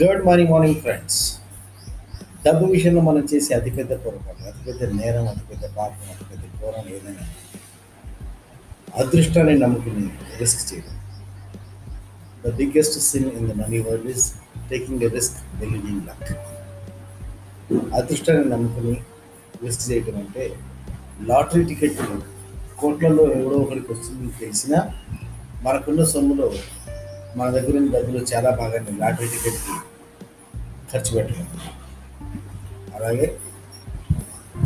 Good morning morning friends డబ్బు విషయంలో మనం చేసే అతిపెద్ద పొరపాటు అతిపెద్ద నేరం అతిపెద్ద పాపం అతిపెద్ద ఘోరం ఏదైనా అదృష్టాన్ని నమ్ముకుని రిస్క్ చేయడం. The biggest sin in the money world is taking the risk believing luck అదృష్టాన్ని నమ్ముకుని రిస్క్ చేయడం అంటే లాటరీ టికెట్ కోట్లలో ఎవడో ఒకరికి వస్తుంది తెలిసినా మనకున్న సొమ్ములో మన దగ్గర ఉన్న డబ్బులు చాలా భాగాన్ని లాటరీ టికెట్కి ఖర్చు పెట్టడం అలాగే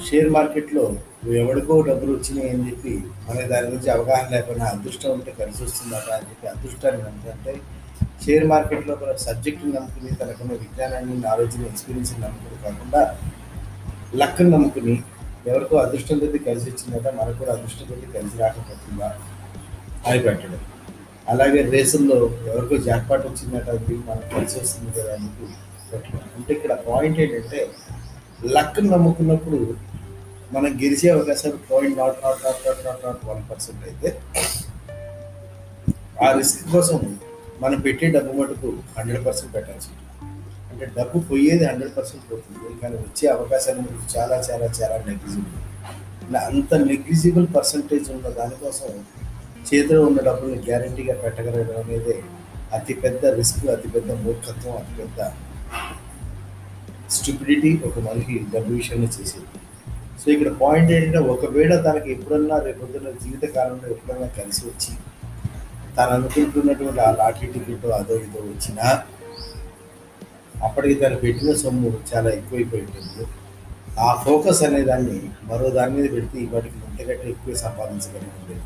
షేర్ మార్కెట్లో నువ్వు ఎవరికో డబ్బులు వచ్చినాయి అని చెప్పి మనకి దాని గురించి అవగాహన లేకుండా అదృష్టం ఉంటే కలిసి వస్తుందట అని చెప్పి అదృష్టాన్ని నమ్ముతుంటే షేర్ మార్కెట్లో ఒక సబ్జెక్టుని నమ్ముకుని తనకున్న విజ్ఞానాన్ని నాలెడ్జ్ని ఎక్స్పీరియన్స్ని నమ్ముకుని కాకుండా లక్ను నమ్ముకుని ఎవరికో అదృష్టం కొద్ది కలిసి వచ్చిందట మనకు కూడా అదృష్టం కొద్ది కలిసి రాకపోతుందా? అని పెట్టడం. అలాగే రేసుల్లో ఎవరికో జాక్పాట్ వచ్చిందట అది మనకు కలిసి వస్తుంది కదా అంటే ఇక్కడ పాయింట్ ఏంటంటే లక్ నమ్ముకున్నప్పుడు మనం గెలిచే అవకాశాలు point not not not not not not one percent అయితే ఆ రిస్క్ కోసం మనం పెట్టే డబ్బు మటుకు హండ్రెడ్ పర్సెంట్ పెట్టాల్సి ఉంటుంది. అంటే డబ్బు పోయేది హండ్రెడ్ పర్సెంట్ పోతుంది కానీ వచ్చే అవకాశాలు మీకు చాలా చాలా చాలా నెగ్లిజిబుల్ ఇలా అంత నెగ్లిజిబుల్ పర్సంటేజ్ ఉన్న దానికోసం చేతిలో ఉన్న డబ్బుల్ని గ్యారంటీగా పెట్టగలగడం అనేది అతిపెద్ద రిస్క్ అతిపెద్ద మూర్ఖత్వం అతిపెద్ద స్టూపిడిటీ ఒక మనిషి డబ్బు విషయంలో చేసేది. సో ఇక్కడ పాయింట్ ఏంటంటే ఒకవేళ తనకి ఎప్పుడన్నా రేపొద్దున జీవితకాలంలో ఎప్పుడన్నా కలిసి వచ్చి తను అనుకుంటున్నటువంటి ఆ లాటరీ టికెట్ అదో ఇదో వచ్చినా అప్పటికి తను పెట్టిన సొమ్ము చాలా ఎక్కువైపోయి ఉంటుంది ఆ ఫోకస్ అనే దాన్ని మరో దాని మీద పెడితే ఇవాటికి ఇంతకంటే ఎక్కువ సంపాదించగలిగి ఉండేది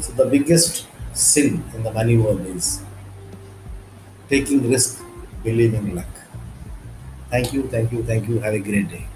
So the biggest sin in the money world is taking risk, believing luck. Thank you, thank you, thank you. Have a great day.